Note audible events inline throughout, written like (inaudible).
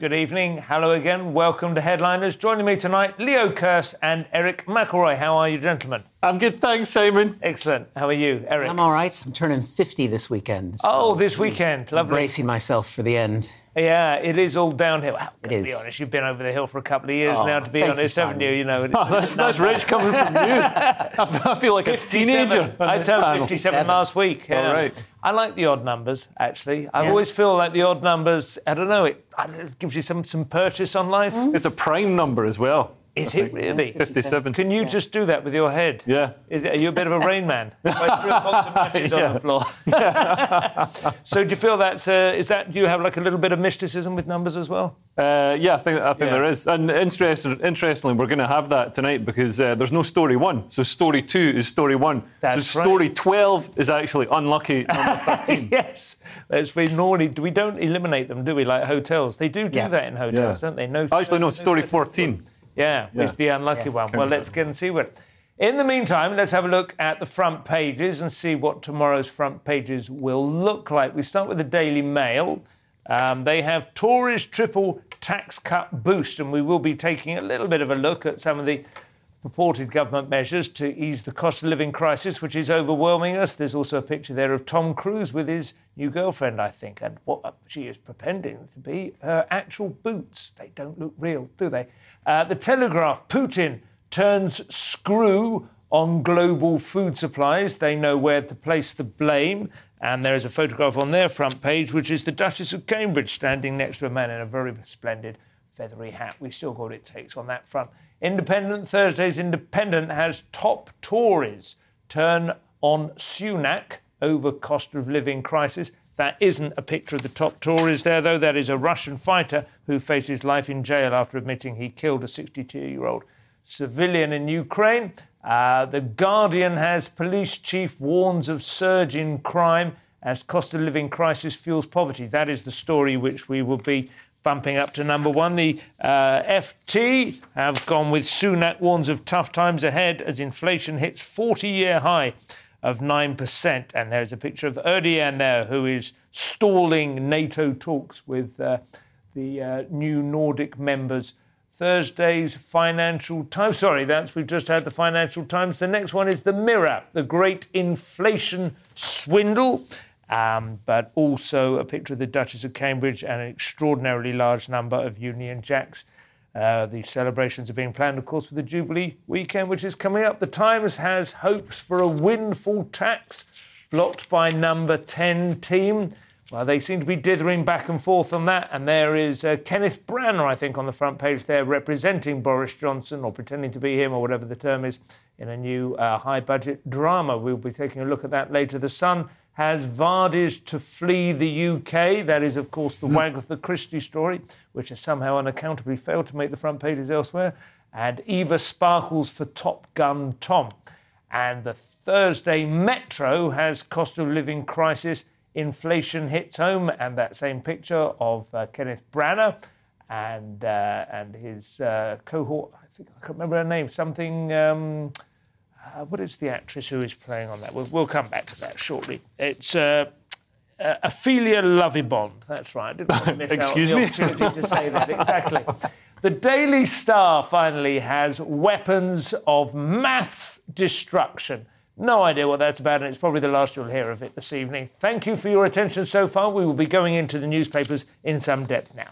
Good evening. Hello again. Welcome to Headliners. Joining me tonight, Leo Kearse and Erich McElroy. How are you, gentlemen? I'm good, thanks, Simon. Excellent. How are you, Erich? I'm all right. I'm turning 50 this weekend. so oh, this weekend. Lovely. bracing myself for the end. Yeah, it is all downhill. Well, It to be is. honest, you've been over the hill for a couple of years Oh, now, to be thank you, honest, haven't you? You know, Oh, that's, that's rich coming from you. (laughs) I feel like a 57. teenager. I turned Panel. 57 last week. Yeah. All right. I like the odd numbers, actually. I Yeah. always feel like the odd numbers, I don't know, it, I don't know, it gives you some, some purchase on life. It's a prime number as well. Is it really? 57. Can you just do that with your head? Yeah. Is, are you a bit of a rain man? (laughs) I threw a box of matches on the floor. (laughs) (laughs) so do you feel that's uh, is that do you have like a little bit of mysticism with numbers as well? Uh, yeah, I think I think there is. And interesting, interestingly, we're going to have that tonight because uh, there's no story one. So story two is story one. That's so right. story 12 is actually unlucky number 13. yes, that's normally we don't eliminate them, do we? Like hotels, they do do that in hotels, don't they? No, Actually, no, story 14. Yeah, Yeah. it's the unlucky Yeah. one. Well, let's get and see what. In the meantime, let's have a look at the front pages and see what tomorrow's front pages will look like. We start with the Daily Mail. Um, they have Tories triple tax cut boost, and we will be taking a little bit of a look at some of the purported government measures to ease the cost of living crisis, which is overwhelming us. There's also a picture there of Tom Cruise with his new girlfriend, I think, and what she is pretending to be her actual boots. They don't look real, do they? Uh, the Telegraph Putin turns screw on global food supplies. They know where to place the blame. And there is a photograph on their front page, which is the Duchess of Cambridge standing next to a man in a very splendid feathery hat. We still got it takes on that front. Independent Thursday's Independent has top Tories turn on Sunak over cost of living crisis. That isn't a picture of the top Tories there, though. That is a Russian fighter who faces life in jail after admitting he killed a 62 year old civilian in Ukraine. Uh, the Guardian has police chief warns of surge in crime as cost of living crisis fuels poverty. That is the story which we will be bumping up to number one. The uh, FT have gone with Sunak warns of tough times ahead as inflation hits 40 year high of 9%. And there's a picture of Erdogan there who is stalling NATO talks with uh, the uh, new Nordic members. Thursday's Financial Times. Sorry, that's we've just had the Financial Times. The next one is the Mirror, the great inflation swindle. Um, but also a picture of the Duchess of Cambridge and an extraordinarily large number of Union Jacks. Uh, the celebrations are being planned, of course, with the Jubilee weekend, which is coming up. The Times has hopes for a windfall tax blocked by number 10 team. Well, they seem to be dithering back and forth on that. And there is uh, Kenneth Branagh, I think, on the front page there, representing Boris Johnson, or pretending to be him, or whatever the term is, in a new uh, high budget drama. We'll be taking a look at that later. The Sun has Vardy's to flee the UK. That is, of course, the Wagatha Christie story, which has somehow unaccountably failed to make the front pages elsewhere. And Eva Sparkles for Top Gun Tom. And the Thursday Metro has cost of living crisis, inflation hits home, and that same picture of uh, Kenneth Branagh and uh, and his uh, cohort. I think I can't remember her name. Something. Um, uh, what is the actress who is playing on that? We'll, we'll come back to that shortly. It's. Uh, uh, Ophelia Lovibond. That's right. I didn't want to miss Excuse out on me? the opportunity to say that. Exactly. The Daily Star finally has weapons of mass destruction. No idea what that's about, and it's probably the last you'll hear of it this evening. Thank you for your attention so far. We will be going into the newspapers in some depth now.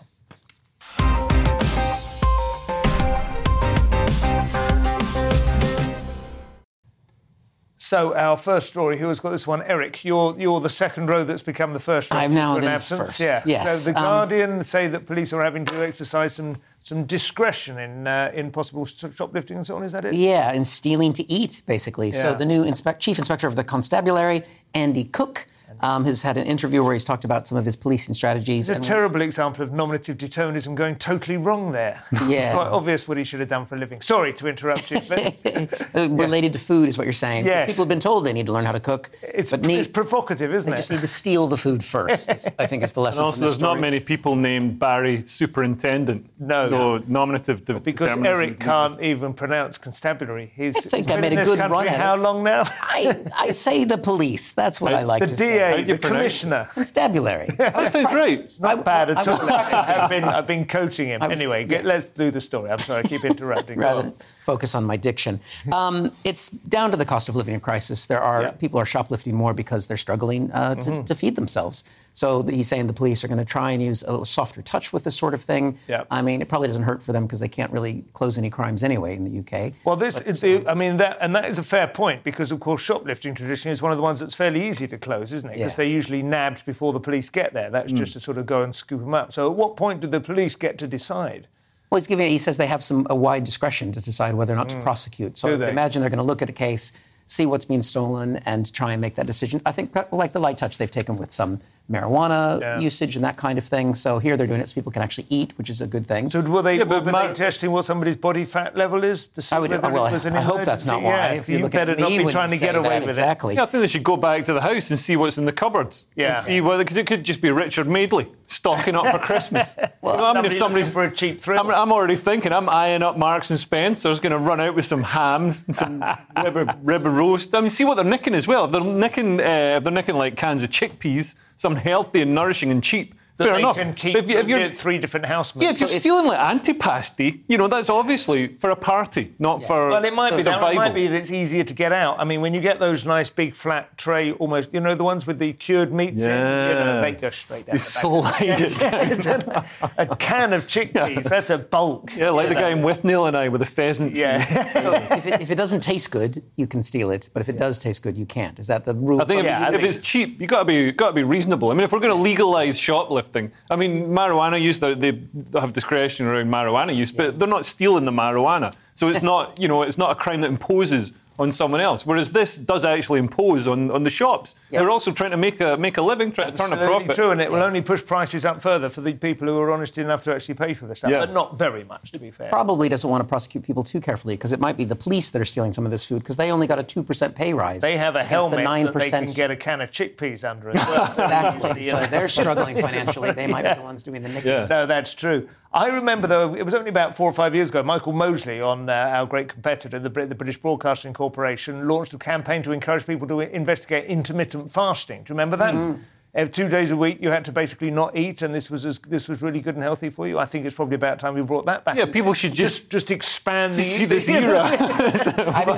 So our first story, who has got this one? Erich, you're you're the second row that's become the first row. I'm now in absence. first, Yeah. yes. So the Um, Guardian say that police are having to exercise some some discretion in uh, in possible shoplifting and so on. Is that it? Yeah, and stealing to eat, basically. Yeah. So the new inspec- chief inspector of the constabulary, Andy Cook, um, has had an interview where he's talked about some of his policing strategies. It's a terrible example of nominative determinism going totally wrong there. Yeah. It's quite obvious what he should have done for a living. Sorry to interrupt you, but (laughs) related to food is what you're saying. Yes. People have been told they need to learn how to cook, it's, but need, it's provocative, isn't they it? just need to steal the food first. I think is the lesson. And also, from this there's not many people named Barry Superintendent. No. So nominative de- because determinism Erich can't even pronounce constabulary. He's, I think he's I made a good run at it. How long now? I, I say the police. That's what I like the to say. How DA, you the commissioner. Constabulary. That (laughs) oh, sounds right. Not bad at I, all. (laughs) I've been, I've been coaching him. Was- anyway, get, let's do the story. I'm sorry, I keep (laughs) interrupting. Rather on. than focus on my diction. Um, it's down to the cost of living crisis. There are Yeah. people are shoplifting more because they're struggling uh, to, Mm-hmm. to feed themselves. So he's saying the police are going to try and use a little softer touch with this sort of thing. Yeah. I mean, it probably doesn't hurt for them because they can't really close any crimes anyway in the UK. Well, this is the, I mean, that, and that is a fair point because, of course, shoplifting traditionally is one of the ones that's fairly easy to close, isn't it? Because Yeah. They're usually nabbed before the police get there. That's just to sort of go and scoop them up. So, at what point do the police get to decide? Well, he's giving. He says they have some a wide discretion to decide whether or not to prosecute. So Mm. I they? imagine they're going to look at a case, see what's being stolen, and try and make that decision. I think like the light touch they've taken with some marijuana Yeah. usage and that kind of thing. So here they're doing it so people can actually eat, which is a good thing. So, were they, Yeah, but were Mar- they testing what somebody's body fat level is to see I would. whether well, it was an I hope that's not why. Yeah, if you're you looking better at not me be trying to get say away that, with exactly. Yeah, I think they should go back to the house and see what's in the cupboards. Yeah. And see whether because it could just be Richard Madeley stocking up for Christmas. (laughs) well, it. Somebody looking for a cheap thrill. I'm, I'm already thinking. I'm eyeing up Marks and Spencer's. Going to run out with some hams and some (laughs) rib, rib roast. I mean, see what they're nicking as well. If they're nicking, uh, if they're nicking like cans of chickpeas, something healthy and nourishing and cheap. That fair they enough. can keep if, you, if you're, the three different housemaids. yeah, if you're stealing like antipasti, you know that's obviously for a party, not for Well, it might be that. survival. It might be that it's easier to get out. I mean, when you get those nice big flat tray, almost, you know, the ones with the cured meats in, you know, Yeah. they go straight down. You slide it down. (laughs) a can of chickpeas, that's a bulk. (laughs) Yeah, like the guy in with Neil and I with the pheasants. Yeah. (laughs) So if it, if it doesn't taste good, you can steal it. But if it does taste good, you can't. Is that the rule? I think Yeah, if, it's, I if it's cheap, you got to be got to be reasonable. I mean, if we're going to legalise shoplifting, I mean, marijuana use they, they have discretion around marijuana use, but they're not stealing the marijuana, so it's (laughs) not you know it's not a crime that imposes on someone else. Whereas this does actually impose on, on the shops. They're also trying to make a make a living, trying to turn a profit. true, and it will only push prices up further for the people who are honest enough to actually pay for this stuff, Yeah. but not very much, to be fair. probably doesn't want to prosecute people too carefully because it might be the police that are stealing some of this food because they only got a two percent pay rise. They have a helmet the nine that they can get a can of chickpeas under as well. (laughs) Exactly. (laughs) So they're struggling financially. They might be the ones doing the (laughs) nicking. Yeah. No, that's true. I remember, though, it was only about four or five years ago, Michael Mosley, on uh, our great competitor, the, the British Broadcasting Corporation, launched a campaign to encourage people to investigate intermittent fasting. Do you remember that? Mm-hmm. Uh, two days a week, you had to basically not eat, and this was as, this was really good and healthy for you. I think it's probably about time we brought that back. Yeah, people should just- just expand the see this you know, era. (laughs)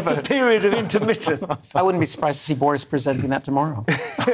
the period of intermittence. I wouldn't be surprised to see Boris presenting that tomorrow.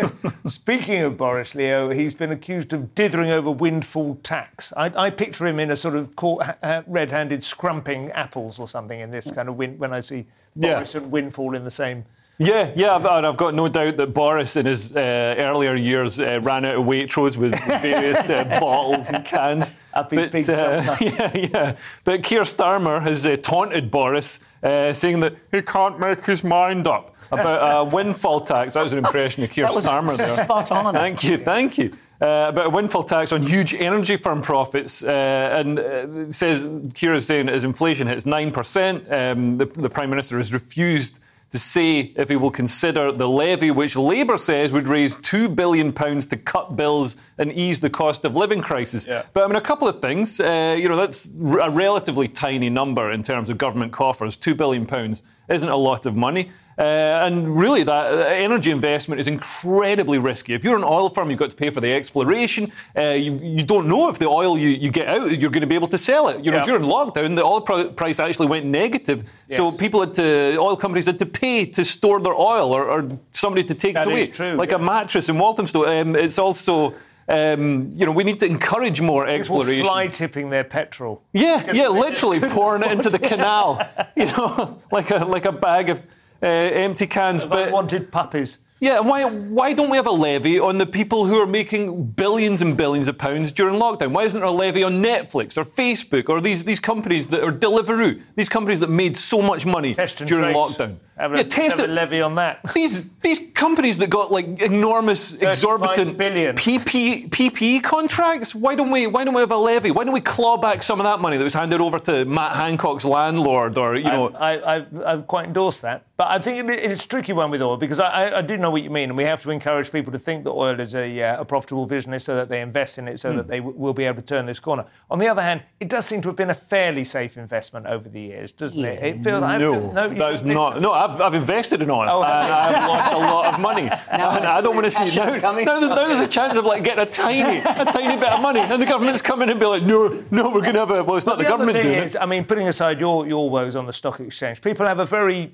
(laughs) Speaking of Boris Leo, he's been accused of dithering over windfall tax. I, I picture him in a sort of caught, ha- red-handed scrumping apples or something in this kind of win- when I see Yeah. Boris and windfall in the same. Yeah, yeah, and I've got no doubt that Boris, in his uh, earlier years, uh, ran out of Waitrose with (laughs) various uh, bottles and cans. Up his big uh, (laughs) yeah, yeah. But Keir Starmer has uh, taunted Boris, uh, saying that he can't make his mind up about a (laughs) windfall tax. That was an impression of Keir That was Starmer there. spot on. Thank you, thank you. Uh, about a windfall tax on huge energy firm profits, uh, and uh, says Keir is saying as inflation hits nine percent, um, the, the prime minister has refused to say if he will consider the levy, which Labour says would raise two billion pounds to cut bills and ease the cost of living crisis. Yeah. But I mean, a couple of things. Uh, you know, that's a relatively tiny number in terms of government coffers. Two billion pounds isn't a lot of money. Uh, and really, that uh, energy investment is incredibly risky. If you're an oil firm, you've got to pay for the exploration. Uh, you, you don't know if the oil you, you get out, you're going to be able to sell it. You know, Yeah. during lockdown, the oil price actually went negative. So people had to, oil companies had to pay to store their oil or, or somebody to take That it away. true, Like a mattress in Walthamstow. Um, it's also. Um, you know, we need to encourage more People exploration. fly tipping their petrol. Yeah, yeah, literally (laughs) pouring it into the canal, (laughs) you know, (laughs) like a like a bag of uh, empty cans. But wanted puppies. yeah, why why don't we have a levy on the people who are making billions and billions of pounds during lockdown? Why isn't there a levy on Netflix or Facebook or these these companies that are Deliveroo, these companies that made so much money during trace. lockdown? Have a, Yeah, have a it. levy on that. (laughs) These these companies that got like enormous, exorbitant billion. PP, PPE contracts. Why don't we why don't we have a levy? Why don't we claw back some of that money that was handed over to Matt Hancock's landlord or you know? I, I, I quite endorse that. But I think it, it's a tricky one with oil because I, I, I do know what you mean, and we have to encourage people to think that oil is a, uh, a profitable business so that they invest in it so Hmm. that they w- will be able to turn this corner. On the other hand, it does seem to have been a fairly safe investment over the years, doesn't it? Yeah. It feels I no, feel, no, that is not. No, I've, I've invested in oil. Oh, and I've lost a lot of money. (laughs) And I don't want to see now. Now, now there's a chance of like getting a tiny, a tiny bit of money, and the government's coming and be like, no, no, we're going to have a. Well, it's not the, the government doing is, it. I mean, putting aside your, your woes on the stock exchange, people have a very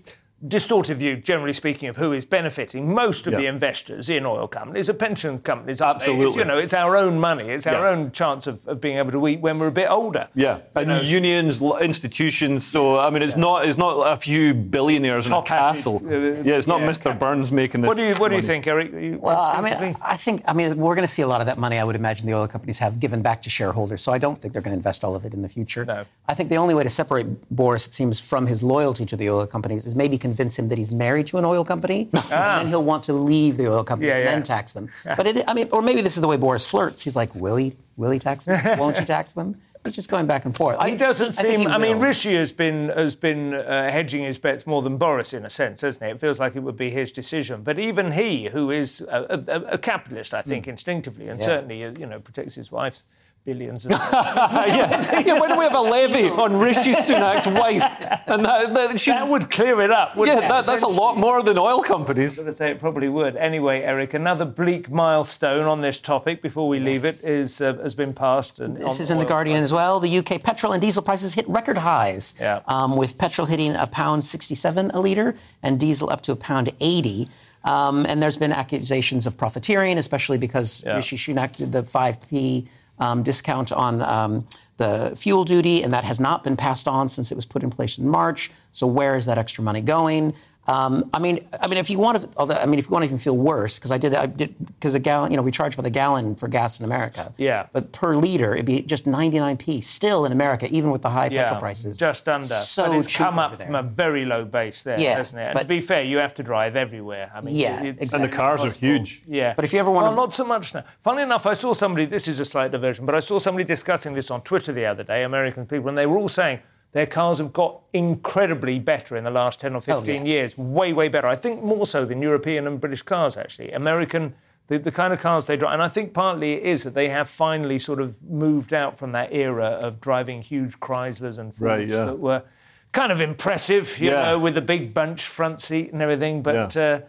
distorted view, generally speaking, of who is benefiting. Most of Yeah. the investors in oil companies are pension companies. aren't? It's, Absolutely. you know, it's our own money. It's our Yeah. own chance of, of being able to eat when we're a bit older. Yeah, and know, unions, institutions. So I mean, it's not it's not a few billionaires in a Top-hatted, castle. uh, yeah, it's not yeah, Mr. cap- Burns making this. What do you What do you think, Erich? You- Well, I mean, think- I think I mean we're going to see a lot of that money. I would imagine the oil companies have given back to shareholders. So I don't think they're going to invest all of it in the future. No. I think the only way to separate Boris, it seems, from his loyalty to the oil companies is maybe convince him that he's married to an oil company, (laughs) and then he'll want to leave the oil companies Ah. Yeah, and yeah. then tax them. (laughs) But it, I mean, or maybe this is the way Boris flirts. He's like, will he? Will he tax them? (laughs) Won't he tax them? He's just going back and forth. He doesn't I seem. he I mean. Rishi has been has been uh, hedging his bets more than Boris in a sense, hasn't it? It feels like it would be his decision. But even he, who is a, a, a capitalist, I think, instinctively, and Yeah. certainly uh, you know protects his wife's billions. And (laughs) yeah, yeah. Why don't we have a levy (laughs) on Rishi Sunak's wife? And that, that, she, that would clear it up. wouldn't yeah, it? that, that's a lot more than oil companies. I'd say it probably would. Anyway, Erich, another bleak milestone on this topic before we leave it is uh, has been passed. And This is in the oil Guardian as well. The UK petrol and diesel prices hit record highs, Yeah. um, with petrol hitting a pound 67 a litre and diesel up to a pound 80. Um, and there's been accusations of profiteering, especially because Yeah. Rishi Sunak did the 5p um, discount on um, the fuel duty, and that has not been passed on since it was put in place in March. So where is that extra money going? Um, I mean, I mean, if you want to, although, I mean, if you want to even feel worse, because I did, I did, because a gallon, you know, we charge by the gallon for gas in America. Yeah. But per liter, it'd be just 99p still in America, even with the high Yeah, petrol prices. just under. So but it's cheap come up from a very low base there, Yeah, hasn't it? And to be fair, you have to drive everywhere. I mean, Yeah, it's exactly. And the cars are huge. Yeah. But if you ever wanna- Well, not so much now. Funnily enough, I saw somebody, this is a slight diversion, but I saw somebody discussing this on Twitter the other day, American people, and they were all saying their cars have got incredibly better in the last 10 or 15 Oh, yeah. years. Way, way better. I think more so than European and British cars, actually. American. The, the kind of cars they drive, and I think partly it is that they have finally sort of moved out from that era of driving huge Chryslers and Fords Right, yeah. that were kind of impressive, you Yeah. know, with the big bunch front seat and everything, but Yeah. uh,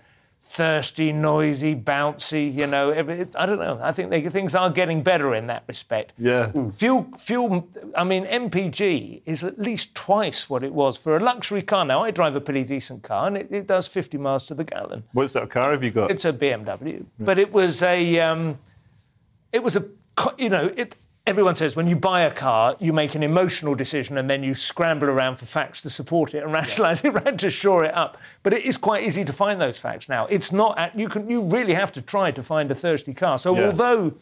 thirsty, noisy, bouncy, you know. Every, I don't know. I think they, things are getting better in that respect. Yeah. Fuel, fuel. I mean, MPG is at least twice what it was for a luxury car. Now, I drive a pretty decent car, and it, it does 50 miles to the gallon. What sort of car have you got? It's a BMW, but it was a, um, it was a, you know, it. Everyone says when you buy a car, you make an emotional decision and then you scramble around for facts to support it and rationalise it (laughs) around to shore it up. But it is quite easy to find those facts now. It's not at, you can you really have to try to find a thirsty car. So Yeah. although,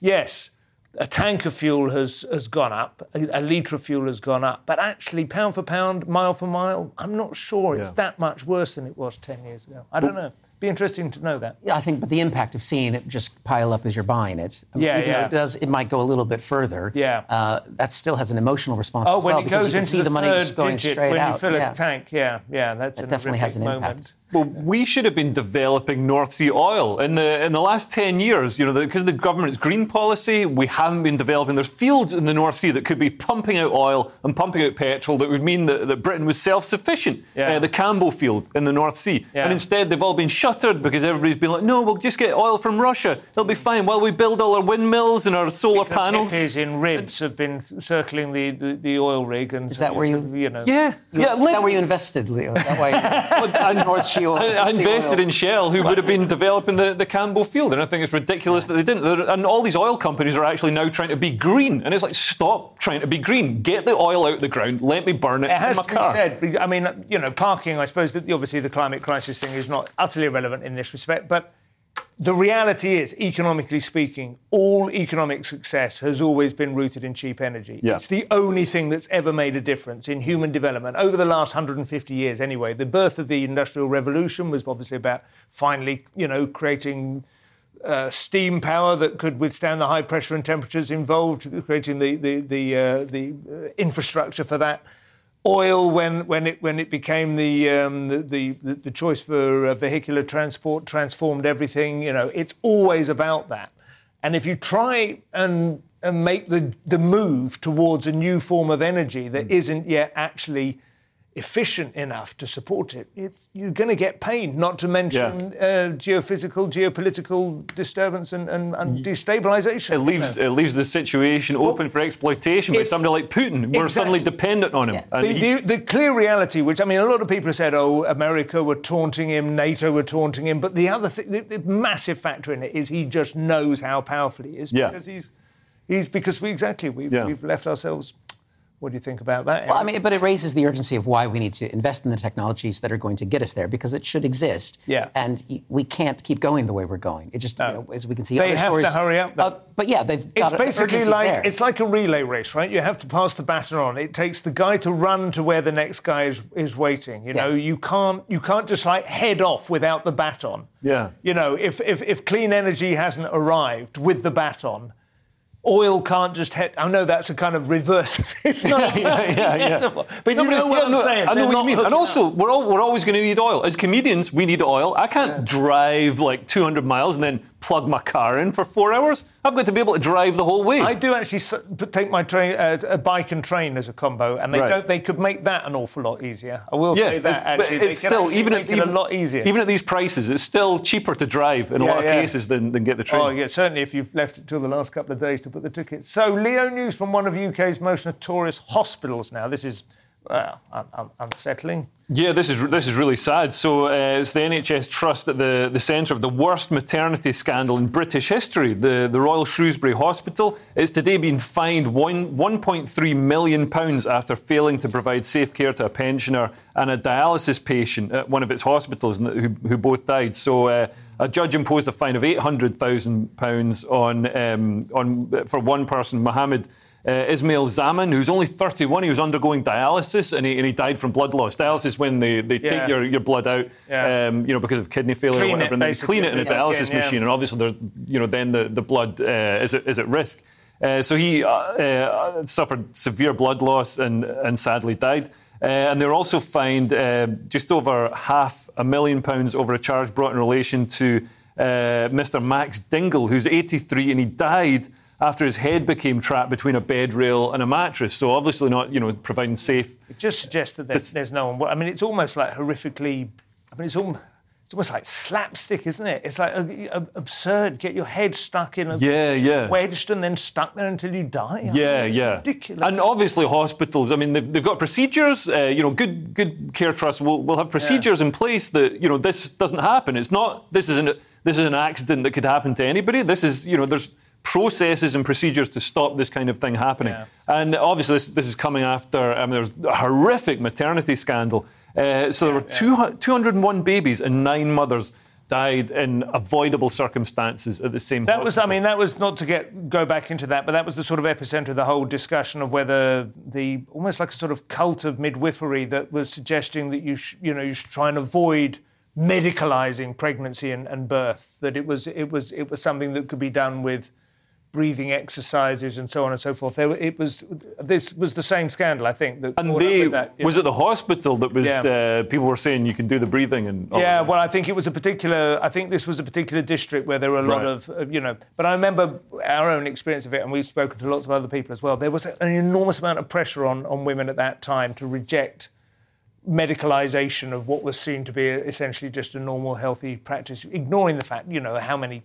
yes, a tank of fuel has, has gone up, a, a litre of fuel has gone up, but actually pound for pound, mile for mile, I'm not sure it's Yeah. that much worse than it was 10 years ago. I don't know. Be interesting to know that. Yeah, I think, but the impact of seeing it just pile up as you're buying it, I mean, Yeah, even though yeah. it does, it might go a little bit further. Yeah. uh, that still has an emotional response Oh, as when well it because goes you can into see the, the, money just going digit straight when out. you fill yeah. a tank, yeah, yeah, that's It an definitely has an horrific impact. Moment. Well, we should have been developing North Sea oil in the in the last ten years. You know, because of the government's green policy, we haven't been developing. There's fields in the North Sea that could be pumping out oil and pumping out petrol that would mean that, that Britain was self-sufficient. Yeah. Uh, the Cambo field in the North Sea, Yeah. and instead they've all been shuttered because everybody's been like, no, we'll just get oil from Russia. It'll be fine while we build all our windmills and our solar Because panels. hippies in ribs have been circling the, the, the oil rig, and Is that where you- you know? Yeah, yeah. Is that where you invested, Leo? Is that why (laughs) you, North Sea oil? I, I invested oil? in Shell, who would have been developing the, the Cambo field, and I think it's ridiculous that they didn't. They're- And all these oil companies are actually now trying to be green, and it's like, stop trying to be green. Get the oil out of the ground. Let me burn it, It has in my to be car. said. I mean, you know, parking. I suppose that obviously the climate crisis thing is not utterly irrelevant in this respect, but the reality is, economically speaking, all economic success has always been rooted in cheap energy. Yeah. It's the only thing that's ever made a difference in human development over the last 150 years. Anyway, the birth of the Industrial Revolution was obviously about finally, you know, creating. Uh, steam power that could withstand the high pressure and temperatures involved, creating the the the, uh, the uh, infrastructure for that oil when when it when it became the um, the, the, the choice for uh, vehicular transport transformed everything. You know, it's always about that. And if you try and and make the the move towards a new form of energy that isn't yet actually efficient enough to support it, it's, you're going to get pain, not to mention Yeah. uh, geophysical, geopolitical disturbance and, and, and destabilization. It leaves it leaves the situation open for exploitation by somebody like Putin. We're suddenly dependent on him. Yeah. The, he- the, the clear reality, which I mean, a lot of people have said, oh, America were taunting him, NATO were taunting him, but the other thing, the, the massive factor in it is he just knows how powerful he is Yeah. because he's, he's because we exactly we've, Yeah. we've left ourselves. What do you think about that? Well, I mean, but it raises the urgency of why we need to invest in the technologies that are going to get us there because it should exist. Yeah. And we can't keep going the way we're going. It just, you know, as we can see, They other have to hurry up. Uh, but yeah, they've It's got the basically urgency's like there. it's like a relay race, right? You have to pass the baton on. It takes the guy to run to where the next guy is, is waiting. You know, Yeah. you can't you can't just like head off without the baton. Yeah. You know, if if, if clean energy hasn't arrived with the baton. Oil can't just head. I know that's a kind of reverse. (laughs) it's not. Yeah, yeah, yeah. But you No, know what I'm no, saying. I know They're what you mean. And also, we're, all, we're always going to need oil. As comedians, we need oil. I can't drive like 200 miles and then plug my car in for four hours. I've got to be able to drive the whole way. I do actually take my train, uh, a bike and train as a combo, and they Right. don't. They could make that an awful lot easier. I will yeah, say that but actually, it's they can still actually even make at it even, a lot easier. Even at these prices, it's still cheaper to drive in a Yeah, lot of cases than, than get the train. Oh, yeah, certainly if you've left it till the last couple of days to put the tickets. So, Leo News from one of UK's most notorious hospitals now. This is well, un- un- unsettling. Yeah, this is this is really sad. So uh, it's the NHS Trust at the, the centre of the worst maternity scandal in British history. The the Royal Shrewsbury Hospital is today being fined one 1.3 million pounds after failing to provide safe care to a pensioner and a dialysis patient at one of its hospitals who, who both died. So. Uh, a judge imposed a fine of eight hundred thousand pounds on um, on for one person, Mohammed uh, Ismail Zaman, who's only 31. He was undergoing dialysis and he, and he died from blood loss. Dialysis when they, they Yeah. take your, your blood out, Yeah. um, you know, because of kidney failure Clean or whatever, it, and they clean it in a dialysis Again, machine. And obviously, you know, then the, the blood uh, is, at, is at risk. Uh, so he uh, uh, suffered severe blood loss and, and sadly died. Uh, and they were also fined uh, just over half a million pounds over a charge brought in relation to uh, Mr. Max Dingle, who's 83, and he died after his head became trapped between a bed rail and a mattress. So obviously not, you know, providing safe. It just suggests that there's, there's no one. I mean, it's almost like horrifically. I mean, it's almost. It's almost like slapstick, isn't it? It's like uh, uh, absurd. Get your head stuck in a Yeah, yeah. wedged and then stuck there until you die. Yeah, it's yeah. ridiculous. And obviously, hospitals. I mean, they've, they've got procedures. Uh, you know, good good care trusts will, will have procedures in place that you know this doesn't happen. It's not. This isn't. This is an accident that could happen to anybody. This is. You know, there's processes and procedures to stop this kind of thing happening. Yeah. And obviously, this, this is coming after. I mean, there's a horrific maternity scandal. Uh, so there were two 201 babies and nine mothers died in avoidable circumstances at the same. Time. That was, I mean, that was not to get go back into that, but that was the sort of epicenter of the whole discussion of whether the almost like a sort of cult of midwifery that was suggesting that you sh, you know you should try and avoid medicalizing pregnancy and, and birth. That it was it was it was something that could be done with breathing exercises and so on and so forth. Were- it was this was the same scandal, I think. That And they that, was it the hospital that was Yeah. uh, people were saying you can do the breathing and Yeah, well, I think it was a particular. I think this was a particular district where there were a lot Right. of, uh, you know. But I remember our own experience of it, and we've spoken to lots of other people as well. There was an enormous amount of pressure on on women at that time to reject medicalization of what was seen to be essentially just a normal, healthy practice, ignoring the fact, you know, how many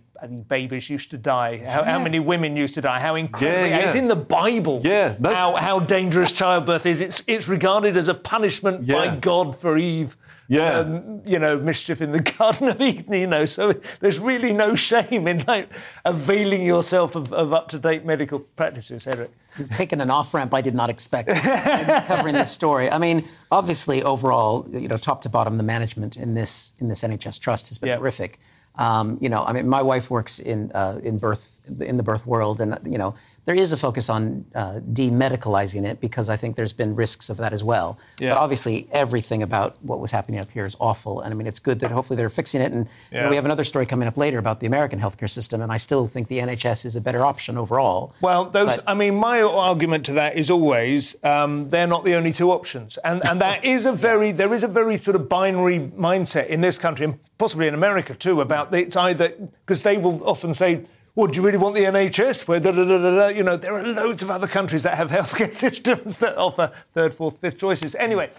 babies used to die, how, how many women used to die, how incredibly. Yeah, yeah. It's in the Bible. Yeah, how how dangerous childbirth is. It's it's regarded as a punishment by God for Eve Yeah. um, you know, mischief in the (laughs) Garden of Eden, you know. So there's really no shame in like availing yourself of, of up-to-date medical practices, Erich. You've taken an off ramp I did not expect (laughs) in covering this story. I mean, obviously, overall, you know, top to bottom, the management in this in this NHS trust has been Yeah. horrific. Um, you know, I mean, my wife works in uh, in birth in the birth world, and you know, there is a focus on uh, demedicalizing it because I think there's been risks of that as well. Yeah. But obviously, everything about what was happening up here is awful, and I mean, it's good that hopefully they're fixing it. And you know, we have another story coming up later about the American healthcare system, and I still think the NHS is a better option overall. Well, those. But- I mean, my argument to that is always um, they're not the only two options, and and that is a (laughs) very there is a very sort of binary mindset in this country and possibly in America too about the, it's either because they will often say. Well, do you really want the NHS? Where da, da, da, da, da, you know there are loads of other countries that have healthcare (laughs) systems that offer third, fourth, fifth choices. Anyway,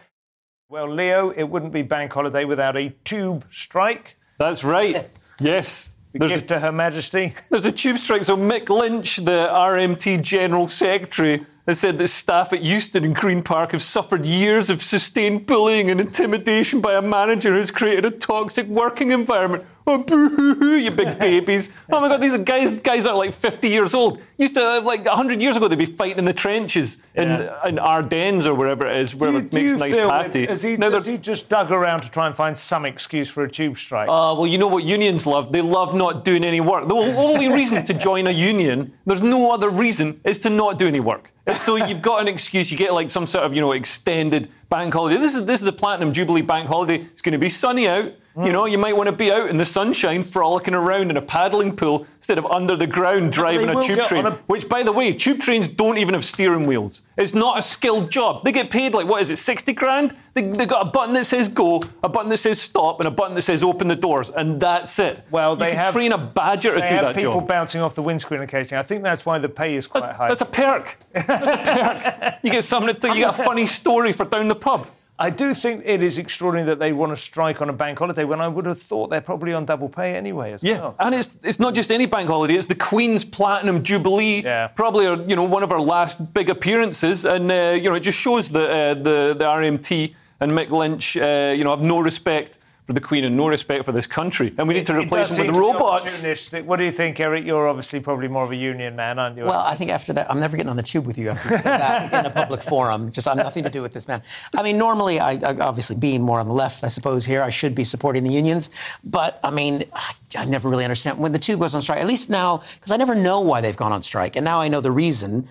well, Leo, it wouldn't be bank holiday without a tube strike. That's right. (laughs) Yes. A There's a, to Her Majesty. there's a tube strike. So Mick Lynch, the RMT General Secretary, has said that staff at Euston and Green Park have suffered years of sustained bullying and intimidation by a manager who's created a toxic working environment. Oh, boo-hoo-hoo, you big (laughs) babies. Oh my God, these are guys, guys that are like 50 years old. Used to, like 100 years ago, they'd be fighting in the trenches in, Yeah. in Ardennes or wherever it is, Do wherever you, it makes nice patty. Has he, Now has he just dug around to try and find some excuse for a tube strike? Uh, well, you know what unions love? They love not doing any work. The only reason to join a union, there's no other reason, is to not do any work. So you've got an excuse. You get like some sort of you know extended bank holiday. This is this is the Platinum Jubilee bank holiday. It's going to be sunny out. You know, you might want to be out in the sunshine, frolicking around in a paddling pool instead of under the ground driving a tube train. a- Which, by the way, tube trains don't even have steering wheels. It's not a skilled job. They get paid like what is it, sixty grand? They they got a button that says go, a button that says stop, and a button that says open the doors, and that's it. Well, they have- train a badger to they do have that people job. bouncing off the windscreen occasionally. I think that's why the pay is quite high. That's a perk. That's a perk. (laughs) You get something to, you get a funny story for down the pub. I do think it is extraordinary that they want to strike on a bank holiday when I would have thought they're probably on double pay anyway as Yeah, well. and it's it's not just any bank holiday. It's the Queen's Platinum Jubilee. Yeah. Probably, our, you know, one of our last big appearances, and uh, you know, it just shows that uh, the the RMT and Mick Lynch, uh, you know, have no respect for the Queen and no respect for this country, and we need to replace does them with seem to be robots. What do you think, Erich? You're obviously probably more of a union man, aren't you? Well, I think after that, I'm never getting on the tube with you after you said that in a public (laughs) forum. Just I have nothing to do with this man. I mean, normally, I, I obviously being more on the left, I suppose here I should be supporting the unions, but I mean, I, I never really understand when the tube goes on strike. At least now, because I never know why they've gone on strike, and now I know the reason.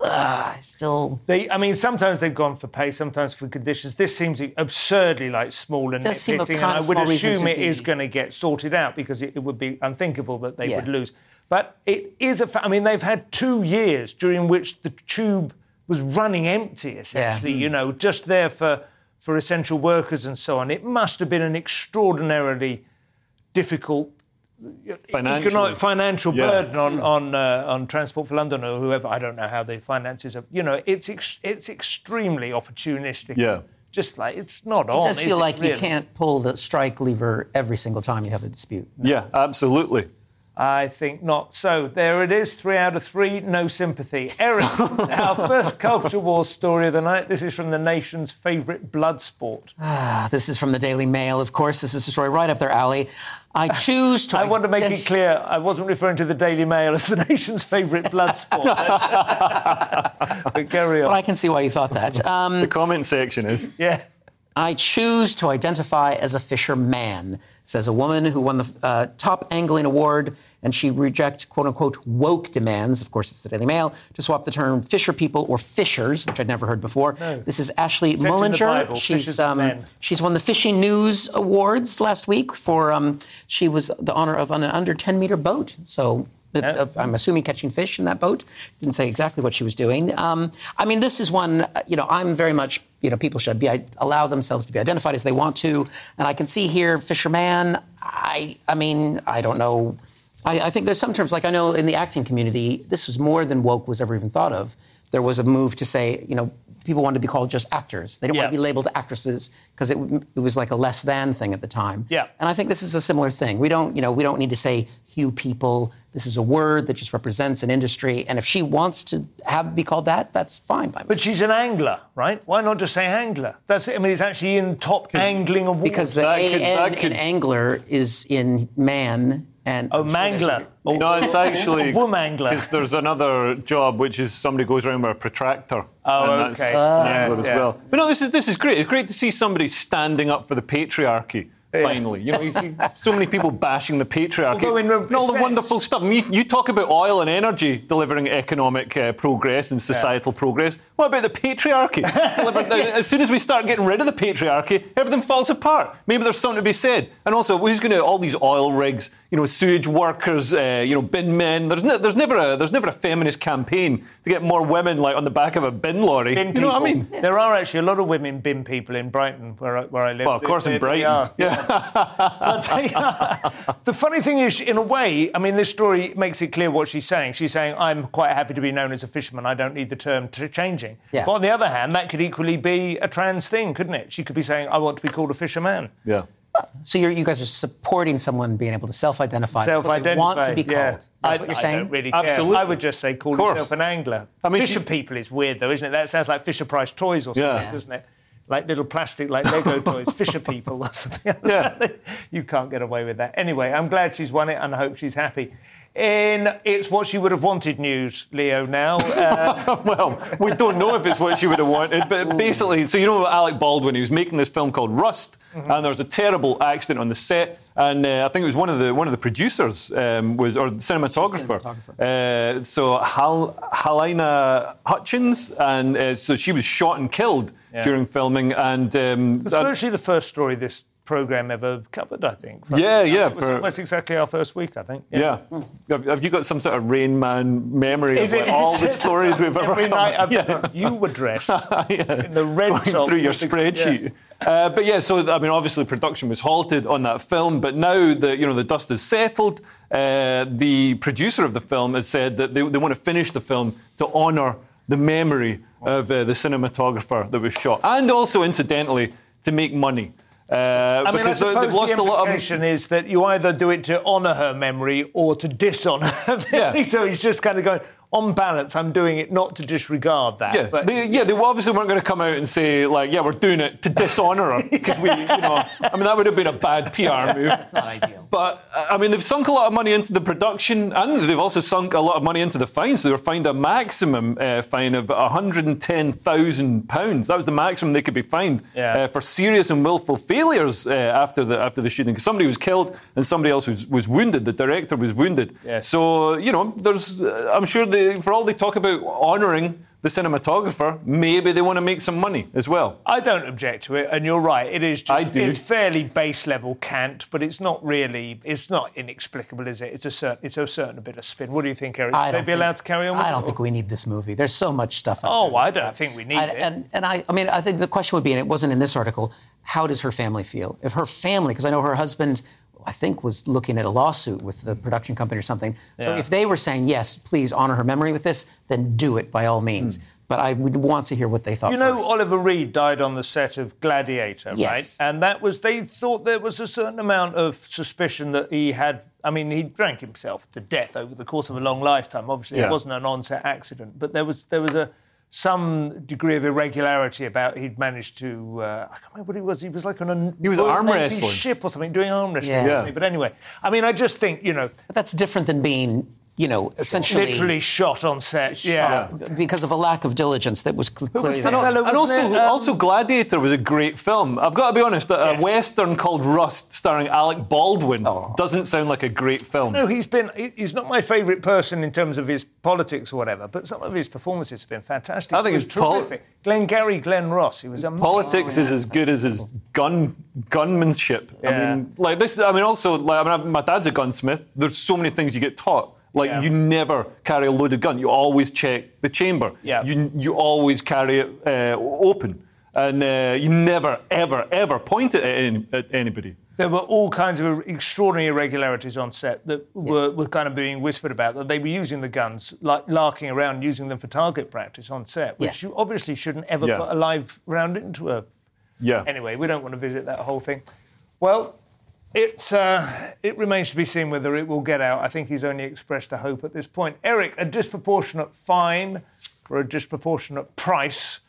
I still. They, I mean, sometimes they've gone for pay, sometimes for conditions. This seems absurdly like small and Does seem a nitpicking, and I would assume it is going to get sorted out because it, it would be unthinkable that they Yeah. would lose. But it is a. Fa- I mean, they've had two years during which the tube was running empty, essentially. You know, just there for for essential workers and so on. It must have been an extraordinarily difficult Financially. economic financial Yeah. burden on on uh, on Transport for London or whoever. I don't know how the finances are. You know, it's ex- it's extremely opportunistic. Yeah. Just like it's not It on. does feel it, like you can't pull the strike lever every single time you have a dispute. Yeah, absolutely. I think not. So there it is. Three out of three. No sympathy. Erich, (laughs) our first culture war story of the night. This is from the nation's favourite blood sport. This is from the Daily Mail, of course. This is a story right up their alley. I choose to. I want to make it clear. I wasn't referring to the Daily Mail as the (laughs) nation's favourite blood sport. (laughs) But carry on. But I can see why you thought that. Um, The comment section is. yeah. I choose to identify as a fisherman, says a woman who won the uh, top angling award, and she rejects quote unquote woke demands, of course it's the Daily Mail, to swap the term fisher people or fishers, which I'd never heard before. This is Ashley the Mullenger. She's men. she's won the Fishing News Awards last week for um, she was the honor of an under 10 meter boat. So Yeah. uh, I'm assuming catching fish in that boat. Didn't say exactly what she was doing. Um, I mean, this is one, uh, you know, I'm very much, you know, people should be I allow themselves to be identified as they want to. And I can see here, fisherman, I, I mean, I don't know. I, I think there's some terms, like I know in the acting community, this was more than woke was ever even thought of. There was a move to say, you know, people wanted to be called just actors. They didn't want to be labeled actresses because it, it was like a less than thing at the time. Yeah. And I think this is a similar thing. We don't, you know, we don't need to say "you people." This is a word that just represents an industry, and if she wants to have be called that, that's fine by me. But she's an angler, right? Why not just say angler? That's. I mean, it's actually in top angling awards. because the That A could- could- in angler is in man and oh, I'm sure mangler. Oh, No, it's actually a woman because there's another job which is somebody goes around with a protractor. Oh, and that's okay. an Yeah, angler as yeah. well. But no, this is this is great. It's great to see somebody standing up for the patriarchy Finally, you know, you see so many people bashing the patriarchy Although in a and all the wonderful stuff. I mean, you, you talk about oil and energy delivering economic uh, progress and societal progress. What about the patriarchy? (laughs) Deliver- As soon as we start getting rid of the patriarchy, everything falls apart. Maybe there's something to be said. And also, who's going to all these oil rigs? You know, sewage workers, uh, you know, bin men. There's, ne- there's never a there's never a feminist campaign to get more women like on the back of a bin lorry. Bin (laughs) you know what I people. mean? There are actually a lot of women bin people in Brighton, where I, where I live. Well, of course, They- in they Brighton. are. Yeah. (laughs) But they the funny thing is, in a way, I mean, this story makes it clear what she's saying. She's saying, I'm quite happy to be known as a fisherman. I don't need the term t- changing. Yeah. But on the other hand, that could equally be a trans thing, couldn't it? She could be saying, I want to be called a fisherman. yeah. So you're, you guys are supporting someone being able to self-identify. Self-identify. They want to be called. yeah. That's I, what you're I saying. don't really care. Absolutely. I would just say call yourself an angler. I mean, Fisher she- people is weird, though, isn't it? That sounds like Fisher Price toys or something, Yeah. doesn't it? Like little plastic, like Lego (laughs) toys, Fisher people or something. Yeah. (laughs) you can't get away with that. Anyway, I'm glad she's won it and I hope she's happy. In It's What She Would Have Wanted news, Leo, now. Uh, (laughs) well, we don't know if it's what she would have wanted, but basically, so you know Alec Baldwin, he was making this film called Rust, Mm-hmm. and there was a terrible accident on the set, and uh, I think it was one of the one of the producers um, was or the cinematographer. Uh, so Hal, Halyna Hutchins, and uh, so she was shot and killed during filming, and um, it's virtually the first story this programme ever covered, I think. Yeah, yeah, It was for- almost exactly our first week, I think. yeah. Have, have you got some sort of Rain Man memory Is of it- like, all the stories we've ever Every night yeah. (laughs) you were dressed (laughs) in the red going top through your the- spreadsheet. yeah. Uh, but yeah, so I mean, obviously production was halted on that film, but now the you know the dust has settled. Uh, the producer of the film has said that they, they want to finish the film to honour the memory of uh, the cinematographer that was shot, and also incidentally to make money. Uh, I mean, I suppose the lot of. implication is that you either do it to honour her memory or to dishonour (laughs) her memory. Yeah. So he's just kind of going, on balance, I'm doing it not to disregard that. Yeah, but they, yeah, they obviously weren't going to come out and say like, "Yeah, we're doing it to dishonour her," (laughs) because we, you know, I mean, that would have been a bad PR move. That's not ideal. But uh, I mean, they've sunk a lot of money into the production, and they've also sunk a lot of money into the fine. So they were fined a maximum uh, fine of 110,000 pounds. That was the maximum they could be fined Yeah. uh, for serious and willful failures uh, after the after the shooting. 'Cause somebody was killed and somebody else was, was wounded. The director was wounded. Yes. So you know, there's. Uh, I'm sure they, for all they talk about honouring the cinematographer, maybe they want to make some money as well. I don't object to it, and you're right. It is. Just, I do. It's fairly base level cant, but it's not really. It's not inexplicable, is it? It's a certain. It's a certain bit of spin. What do you think, Erich? Should they don't be think- allowed to carry on? With I don't or- think we need this movie. There's so much stuff. out Oh, there well, I don't crap. think we need I- it. And, and I, I mean, I think the question would be, and it wasn't in this article, how does her family feel? If her family, because I know her husband, I think, was looking at a lawsuit with the production company or something. So Yeah. if they were saying, yes, please honor her memory with this, then do it by all means. Hmm. But I would want to hear what they thought. You know, first. Oliver Reed died on the set of Gladiator, Yes. right? And that was, they thought there was a certain amount of suspicion that he had. I mean, he drank himself to death over the course of a long lifetime. Obviously, Yeah. it wasn't an on-set accident, but there was there was a some degree of irregularity about he'd managed to. Uh, I can't remember what he was. He was like on a He was arm wrestling. ship or something, doing arm wrestling. Yeah. wasn't? But anyway, I mean, I just think you know, But that's different than being, you know, essentially. literally shot on set. Yeah. because of a lack of diligence that was cl- clearly was the there. fellow- and also, it, um, also Gladiator was a great film. I've got to be honest, a, Yes. western called Rust, starring Alec Baldwin, Oh. doesn't sound like a great film. No, he's been he's not my favourite person in terms of his politics or whatever, but some of his performances have been fantastic. I think it's was his pol- terrific. Glenn Gary, Glen Ross. He was amazing. Politics is as good as his gun gunmanship. I mean, like this. I mean, also, like I mean, my dad's a gunsmith. There's so many things you get taught. Like Yeah. you never carry a loaded gun. You always check the chamber. Yeah. You you always carry it uh, open, and uh, you never ever ever point it at, any, at anybody. There were all kinds of extraordinary irregularities on set that were, were kind of being whispered about. That they were using the guns, like larking around, using them for target practice on set, which Yeah. you obviously shouldn't ever put a live round into a Yeah. Anyway, we don't want to visit that whole thing. Well, it's, uh, it remains to be seen whether it will get out. I think he's only expressed a hope at this point. Erich, a disproportionate fine for a disproportionate price.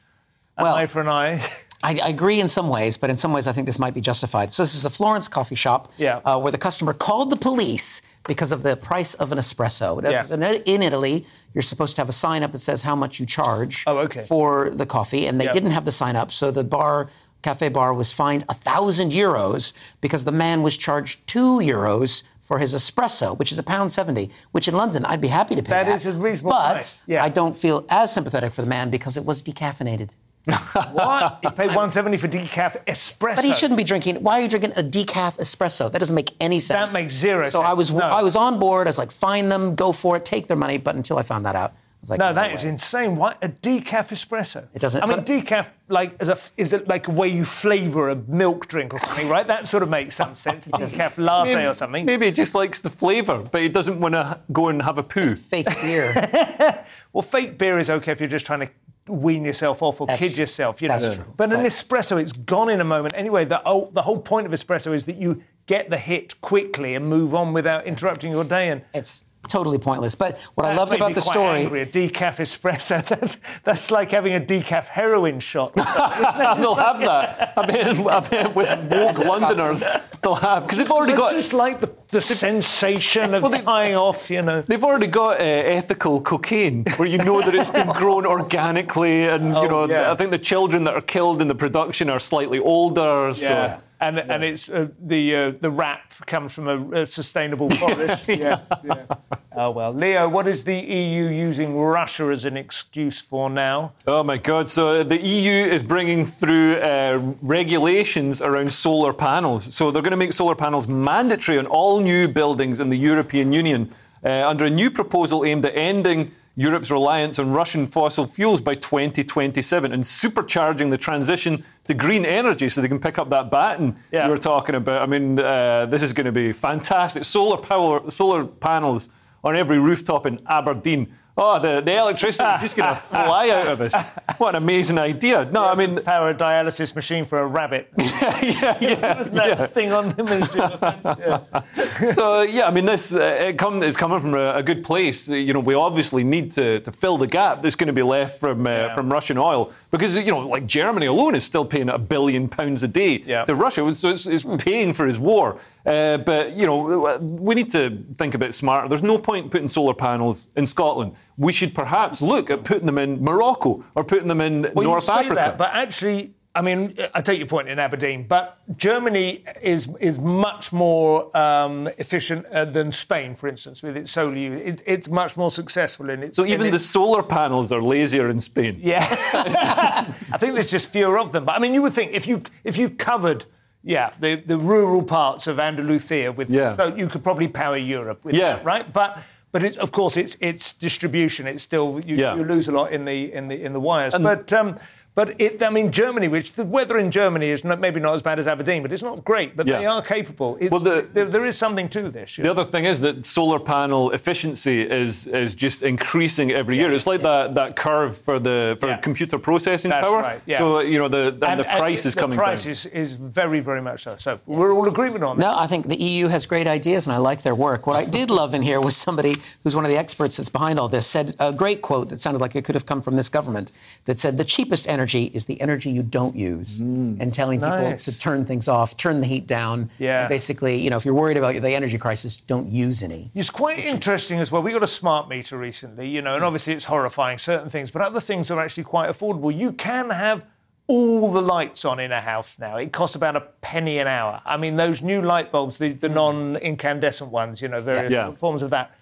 An Well- eye for an eye. I, I agree in some ways, but in some ways I think this might be justified. So this is a Florence coffee shop Yeah. uh, where the customer called the police because of the price of an espresso. Yeah. In, in Italy, you're supposed to have a sign up that says how much you charge Oh, okay. for the coffee, and they Yeah. didn't have the sign up, so the bar cafe bar was fined a thousand euros because the man was charged two euros for his espresso, which is a pound seventy. Which in London I'd be happy to pay. That That is a reasonable but price, yeah. I don't feel as sympathetic for the man because it was decaffeinated. (laughs) What? You paid 170 for decaf espresso. But he shouldn't be drinking. Why are you drinking a decaf espresso? That doesn't make any sense. That makes zero So I was no. I was on board. I was like, find them, go for it, take their money. But until I found that out, like, No, that is way. insane. Why a decaf espresso? It doesn't- I mean, decaf like as a is it like a way you flavour a milk drink or something, right? That sort of makes some (laughs) sense. A decaf latte or something. Maybe he just likes the flavour, but he doesn't want to go and have a poo. fake beer. (laughs) Well, fake beer is okay if you're just trying to wean yourself off or That's kid yourself. You know. That's true. But an But- espresso, it's gone in a moment. Anyway, the whole, the whole point of espresso is that you get the hit quickly and move on without interrupting your day. And it's totally pointless. But what I loved about the story. angry, a decaf espresso. (laughs) That's, that's like having a decaf heroin shot. (laughs) they'll have that. I mean, I mean with (laughs) woke Londoners, they'll have because they've already got just like the, the sensation of Well, they- tying off, you know. They've already got uh, ethical cocaine, where you know that it's been grown organically, and you Oh, know yeah. I think the children that are killed in the production are slightly older. So And and it's uh, the uh, the wrap comes from a, a sustainable (laughs) forest. yeah. yeah. (laughs) Oh well, Leo, what is the EU using Russia as an excuse for now? Oh my God! So the EU is bringing through uh, regulations around solar panels. So they're going to make solar panels mandatory on all new buildings in the European Union uh, under a new proposal aimed at ending Europe's reliance on Russian fossil fuels by 2027 and supercharging the transition to green energy so they can pick up that baton Yeah. you were talking about. I mean, uh, this is going to be fantastic. Solar power, solar panels on every rooftop in Aberdeen. Oh, the, the electricity is just going (laughs) to fly out of us. What an amazing idea. No, I mean, Power a dialysis machine for a rabbit. (laughs) yeah, yeah, (laughs) that yeah. thing on the Ministry of Defence? Yeah. So yeah, I mean, this uh, it come, is coming from a, a good place. You know, we obviously need to, to fill the gap that's going to be left from uh, from Russian oil because you know, like Germany alone is still paying a billion pounds a day Yeah. to Russia, so it's, it's paying for his war. Uh, but you know, we need to think a bit smarter. There's no point in putting solar panels in Scotland. We should perhaps look at putting them in Morocco or putting them in Well, North Africa. that, but actually, I mean, I take your point in Aberdeen, but Germany is is much more um, efficient uh, than Spain, for instance, with its solar use. It, it's much more successful in its. so even the solar panels are lazier in Spain. Yeah, (laughs) I think there's just fewer of them. But I mean, you would think if you if you covered. Yeah, the, the rural parts of Andalusia with Yeah. so you could probably power Europe with Yeah. that, right? But but it, of course it's it's distribution. It's still you, Yeah. you lose a lot in the in the in the wires. but um, but it, I mean Germany, which the weather in Germany is not, maybe not as bad as Aberdeen, but it's not great. But Yeah. they are capable. It's, Well, the- there, there is something to this. The know. other thing is that solar panel efficiency is is just increasing every year. It's like that, that curve for the for Yeah. computer processing That's power. right, yeah. So you know the and, the price is the coming price down. is, is very very much so. So we're all agreement on that. No, I think the EU has great ideas, and I like their work. What I did love in here was somebody who's one of the experts that's behind all this said a great quote that sounded like it could have come from this government that said, "The cheapest energy is the energy you don't use," mm. and telling Nice. people to turn things off, turn the heat down. Yeah. And basically, you know, if you're worried about the energy crisis, don't use any. It's quite interesting as well. We got a smart meter recently, you know, and obviously it's horrifying certain things, but other things are actually quite affordable. You can have all the lights on in a house now. It costs about a penny an hour. I mean, those new light bulbs, the, the hmm. non-incandescent ones, you know, various Yeah. forms of that,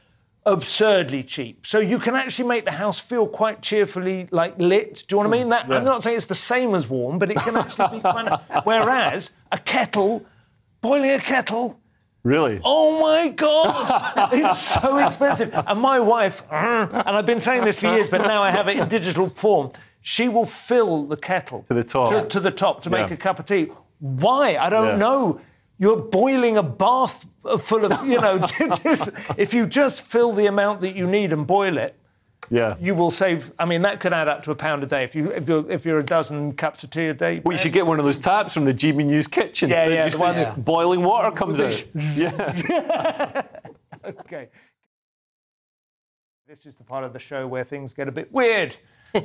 absurdly cheap. So you can actually make the house feel quite cheerfully like lit. Do you know what I mean? That I'm not saying it's the same as warm, but it can actually be kind of. (laughs) Whereas a kettle, boiling a kettle. Really? Oh my God! it's so expensive. And my wife, uh-huh, and I've been saying this for years, but now I have it in digital form. She will fill the kettle To the top. to, to the top to make a cup of tea. Why? I don't Yeah. know. You're boiling a bath full of, you know, (laughs) (laughs) just, if you just fill the amount that you need and boil it, Yeah. you will save. I mean, that could add up to a pound a day if you if you're, if you're a dozen cups of tea a day. well, you should get one of those taps from the GB News kitchen. Yeah, yeah, Just one- this boiling water comes out. (laughs) Yeah. Okay. This is the part of the show where things get a bit weird.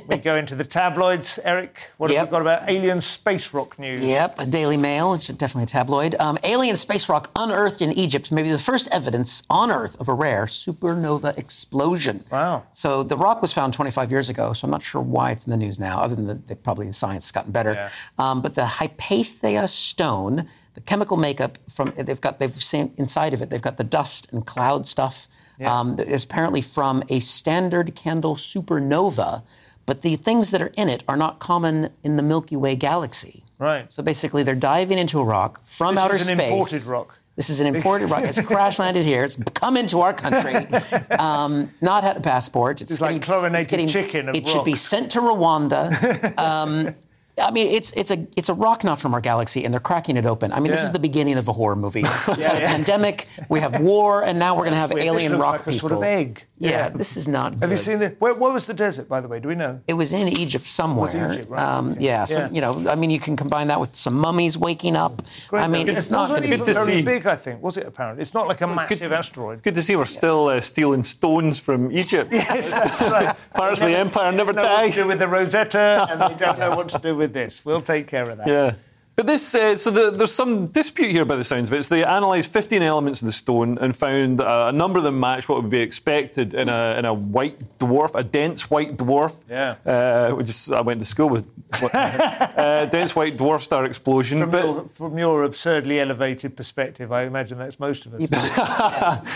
We go into the tabloids. Erich, what have Yep. we got about alien space rock news? Yep, a Daily Mail, it's definitely a tabloid. Um, alien space rock unearthed in Egypt, maybe the first evidence on Earth of a rare supernova explosion. Wow. So the rock was found 25 years ago, so I'm not sure why it's in the news now, other than that they probably in science has gotten better. Yeah. Um, but the Hypatia stone, the chemical makeup from they've got they've seen inside of it, they've got the dust and cloud stuff. Um, that is apparently from a standard candle supernova, but the things that are in it are not common in the Milky Way galaxy. Right. So basically, they're diving into a rock from This outer space. This is an imported rock. This is an imported rock. It's crash landed here. It's come into our country. (laughs) Um, not had a passport. It's, It's like chlorinated chicken of It should be sent to Rwanda. (laughs) Um, I mean, it's it's a it's a rock not from our galaxy, and they're cracking it open. I mean, this is the beginning of a horror movie. (laughs) We've had a yeah. pandemic, we have war, and now we're going to have This alien looks rock like a people. sort of egg. Yeah, this is not. Have you seen the? Where, where was the desert, by the way? Do we know? It was in Egypt somewhere. Egypt, right, um, okay. Yeah, so, Yeah. you know, I mean, you can combine that with some mummies waking up. I mean, It it's not wasn't going to be. to very see. big. I think was it apparent? It's not like a massive asteroid. Good to see we're still uh, stealing stones from Egypt. (laughs) Yes, that's right. (laughs) Parts of the empire never know what die. to do with the Rosetta, and they don't know what to do with this. We'll take care of that. Yeah. But this, uh, so the, there's some dispute here by the sounds of it. So they analysed 15 elements of the stone and found uh, a number of them match what would be expected in a, in a white dwarf, a dense white dwarf. Yeah. Uh, I went to school with. (laughs) uh, dense white dwarf star explosion. From, but your, from your absurdly elevated perspective, I imagine that's most of us.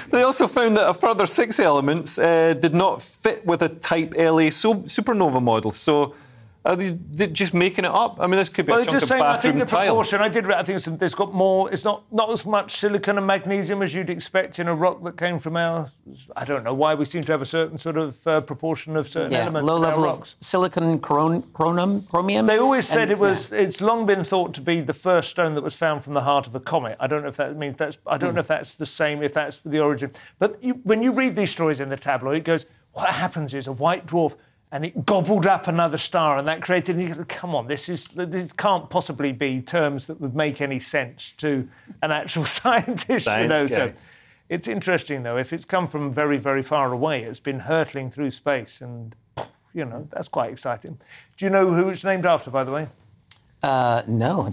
(laughs) they also found that a further six elements uh, did not fit with a Type Ia so, supernova model. So. Are they they just making it up? I mean, this could be Well, a chunk just of saying, I think the tile. proportion, I did read, I think it's, there's got more, it's not, not as much silicon and magnesium as you'd expect in a rock that came from our, I don't know why we seem to have a certain sort of uh, proportion of certain Yeah, elements low in our level of rocks. silicon chron- chronum, chromium. They always said And- it was. It's long been thought to be the first stone that was found from the heart of a comet. I don't know if that means that's. I don't know if that's the same. If that's the origin. But you, when you read these stories in the tabloid, it goes. What happens is a white dwarf, and it gobbled up another star, and that created. And you go, come on, this is. This can't possibly be terms that would make any sense to an actual (laughs) scientist. you know. guy. So it's interesting though. If it's come from very, very far away, it's been hurtling through space, and you know that's quite exciting. Do you know who it's named after, by the way? Uh, no,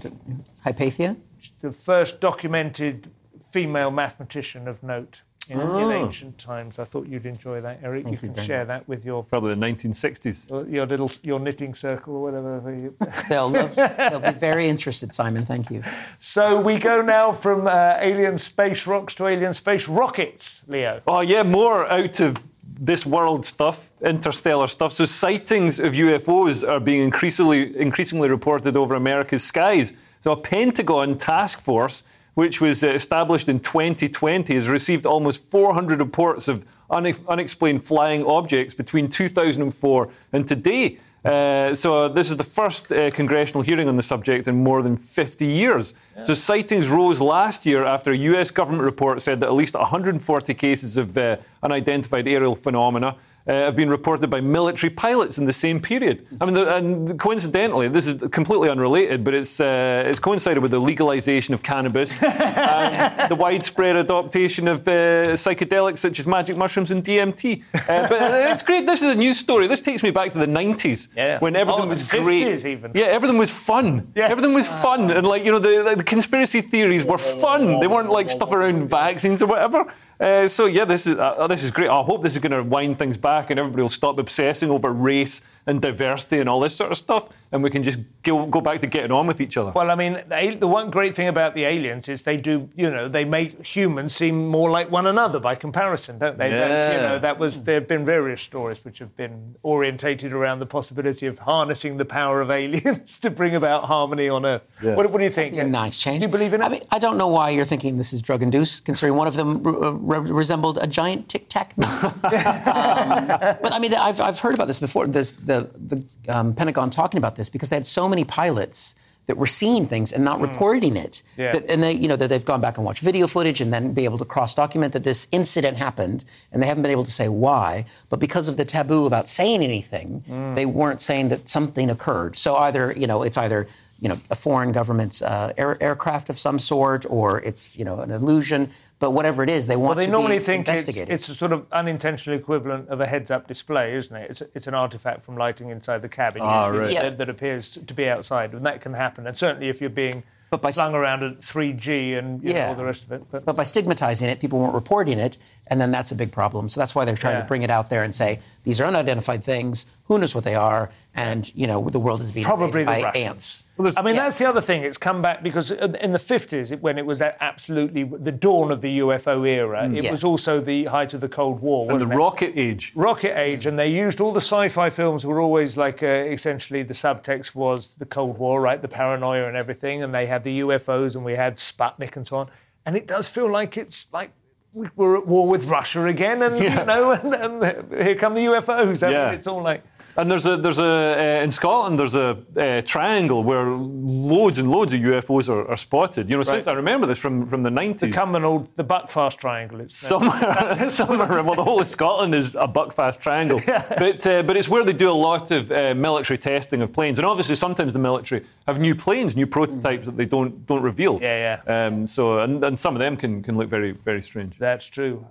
Hypatia. the first documented female mathematician of note in, in ancient times. I thought you'd enjoy that, Erich. Thank you you can very share that with your Probably the 1960s. your little your knitting circle or whatever. (laughs) They'll love. they'll be very interested, Simon. Thank you. so we go now from uh, alien space rocks to alien space rockets, Leo. Oh, yeah, more out of this world stuff, interstellar stuff. So, sightings of UFOs are being increasingly, increasingly reported over America's skies. So, a Pentagon task force, which was uh, established in 2020, has received almost 400 reports of unexplained flying objects between 2004 and today. Uh, so this is the first uh, congressional hearing on the subject in more than 50 years. So sightings rose last year after a US government report said that at least 140 cases of uh, unidentified aerial phenomena uh, have been reported by military pilots in the same period. I mean, the- and coincidentally, this is completely unrelated, but it's uh, it's coincided with the legalization of cannabis, and (laughs) the widespread adoption of uh, psychedelics such as magic mushrooms and DMT. Uh, but uh, it's great. This is a news story. This takes me back to the 90s Yeah. when everything Oh, was the great. even. Yeah, everything was fun. Yes. Everything was fun, and like you know, the, the conspiracy theories were fun. They weren't like stuff around vaccines or whatever. Uh, so yeah, this is uh, this is great. I hope this is going to wind things back, and everybody will stop obsessing over race and diversity and all this sort of stuff, and we can just go, go back to getting on with each other. Well, I mean, the, the one great thing about the aliens is they do, you know, they make humans seem more like one another by comparison, don't they? That's, you know, that was there have been various stories which have been orientated around the possibility of harnessing the power of aliens (laughs) to bring about harmony on Earth. Yeah. What, what do you think? A nice change. Do you believe in it? I mean, I don't know why you're thinking this is drug induced, considering one of them re- re- resembled a giant Tic Tac. (laughs) um, but I mean, I've, I've heard about this before. This, the the um, Pentagon talking about this because they had so many pilots that were seeing things and not reporting it. Yeah. That, and they, you know, that they've gone back and watched video footage and then be able to cross document that this incident happened, and they haven't been able to say why. But because of the taboo about saying anything, Hmm. they weren't saying that something occurred. So either, you know, it's either you know, a foreign government's uh, air, aircraft of some sort, or it's you know an illusion. But whatever it is, they want Well, they to normally be think it's, investigated. it's a sort of unintentional equivalent of a heads-up display, isn't it? It's, it's an artifact from lighting inside the cabin Ah, usually right. that, Yeah. that appears to be outside, and that can happen. And certainly if you're being But by s- flung around at 3G and you know, Yeah. all the rest of it. But, But by stigmatizing it, people weren't reporting it, and then that's a big problem. So that's why they're trying Yeah. to bring it out there and say these are unidentified things. Who knows what they are? And you know the world is being Probably by Russians. ants. I mean, Yeah. that's the other thing. It's come back because in the 50s, when it was absolutely the dawn of the UFO era, it Yeah. was also the height of the Cold War. And the it? rocket age. Rocket Age, and they used all the sci-fi films were always like uh, essentially the subtext was the Cold War, right? The paranoia and everything, and they had the UFOs, and we had Sputnik and so on. And it does feel like it's like we- we're at war with Russia again, and Yeah. you know, and, and here come the UFOs. I mean, it's all like. And there's a there's a uh, in Scotland there's a uh, triangle where loads and loads of UFOs are, are spotted. You know, since I remember this from from the 90s. Cumbernauld, the Buckfast Triangle. It's Somewhere, (laughs) somewhere, well, the whole of Scotland is a buckfast triangle. (laughs) But, uh, but it's where they do a lot of uh, military testing of planes. And obviously, sometimes the military have new planes, new prototypes that they don't, don't reveal. Yeah, yeah. Um, so, and, and some of them can, can look very, very strange. That's true.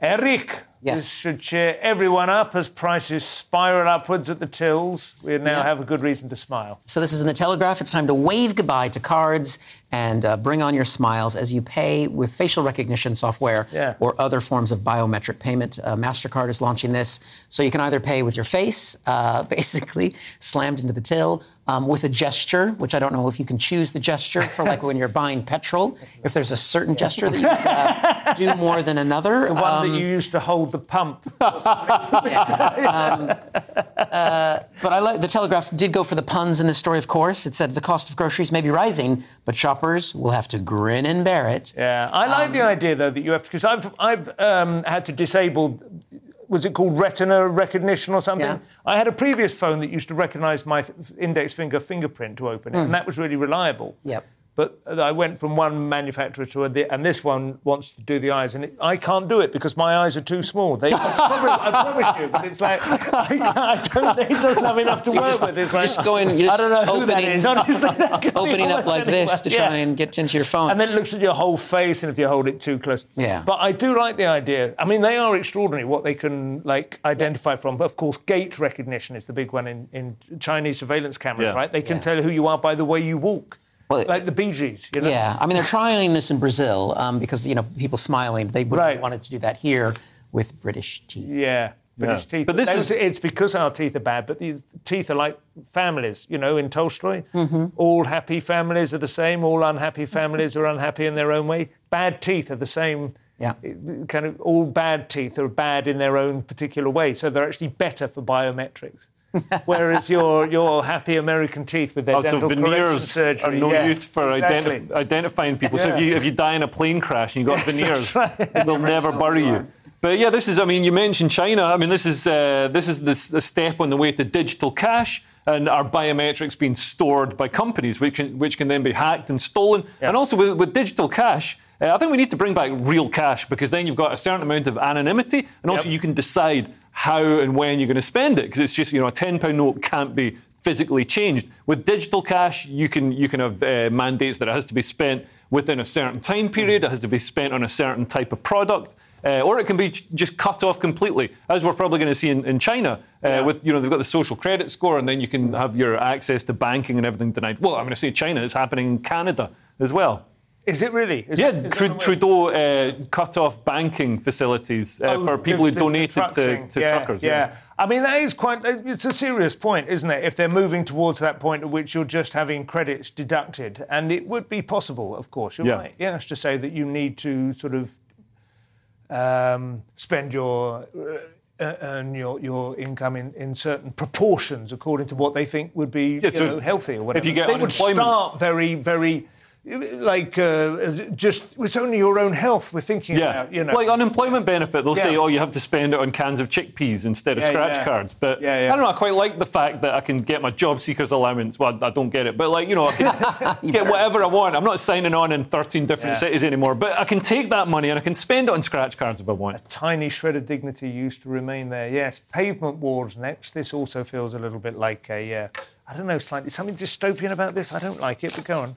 Eric, Yes. this should cheer everyone up as prices spiral upwards at the tills. We now Yeah. have a good reason to smile. So this is in the Telegraph. It's time to wave goodbye to cards and uh, bring on your smiles as you pay with facial recognition software Yeah. or other forms of biometric payment. Uh, Mastercard is launching this, so you can either pay with your face, uh, (laughs) basically slammed into the till, um, with a gesture, which I don't know if you can choose the gesture for like when you're buying petrol. If there's a certain gesture that you have to uh, do more than another. The one Um, that you used to hold the pump. (laughs) But I like the Telegraph did go for the puns in this story, of course. It said the cost of groceries may be rising, but shoppers will have to grin and bear it. Yeah, I like Um, the idea though that you have because I've I've um, had to disable. Was it called retina recognition or something? Yeah. I had a previous phone that used to recognise my index finger fingerprint to open it, and that was really reliable. Yep. But I went from one manufacturer to another, and this one wants to do the eyes, and it, I can't do it because my eyes are too small. They, I, (laughs) promise, I promise you, but it's like I, can't- I don't. It doesn't have enough to work just- with. It's like just going- you're I don't know just who that opening- Honestly, (laughs) that Opening up almost like this to anyone. try Yeah. and get into your phone. And then it looks at your whole face, and if you hold it too close. Yeah. But I do like the idea. I mean, they are extraordinary what they can like identify from. But of course, gait recognition is the big one in, in Chinese surveillance cameras, Yeah. right? They can Yeah. tell who you are by the way you walk. Well, like the Bee Gees, you know? yeah, I mean they're trying this in Brazil um, because you know people smiling. They would Right. wanted to do that here with British teeth. Yeah. British Yeah. teeth. But this Those- is- it's because our teeth are bad, but these teeth are like families, you know, in Tolstoy. Mm-hmm. All happy families are the same, all unhappy families are unhappy in their own way. Bad teeth are the same. Yeah. Kind of all bad teeth are bad in their own particular way, so they're actually better for biometrics. Whereas your your happy American teeth with their Also, dental correction veneers surgery are no yeah, use for exactly. identi- identifying people. So if you if you die in a plane crash and you've got veneers, right. they'll never bury you. But yeah, this is. I mean, you mentioned China. I mean, this is uh, this is this, the step on the way to digital cash and our biometrics being stored by companies, which can which can then be hacked and stolen. And also with, with digital cash, uh, I think we need to bring back real cash because then you've got a certain amount of anonymity, and also Yep. you can decide how and when you're going to spend it because it's just you know a ten pound note can't be physically changed. With digital cash, you can you can have uh, mandates that it has to be spent within a certain time period. It has to be spent on a certain type of product. Uh, or it can be j- just cut off completely, as we're probably going to see in, in China. Uh, With you know they've got the social credit score, and then you can have your access to banking and everything denied. Well, I'm going to say China. It's happening in Canada as well. Is it really? Is Yeah, it- is that Tru- the way- Trudeau uh, cut off banking facilities uh, Oh, for people who the- the donated to, to yeah, truckers. Yeah. I mean, that is quite, it's a serious point, isn't it? If they're moving towards that point at which you're just having credits deducted. And it would be possible, of course, you're Yeah. right. Yes, to say that you need to sort of um, spend your. Uh, earn your, your income in, in certain proportions according to what they think would be you so know, healthy or whatever. if you get they would start very, very, like, uh, just, it's only your own health we're thinking Yeah, about, you know. like unemployment benefit, they'll say, "Oh, you have to spend it on cans of chickpeas instead of Yeah, scratch yeah. cards." But Yeah, yeah. I don't know. I quite like the fact that I can get my job seekers allowance. Well, I don't get it, but like you know, I can (laughs) get whatever I want. I'm not signing on in 13 different Yeah. cities anymore, but I can take that money and I can spend it on scratch cards if I want. A tiny shred of dignity used to remain there. Yes, pavement wars next. This also feels a little bit like a, uh, I don't know, slightly something dystopian about this. I don't like it, but go on.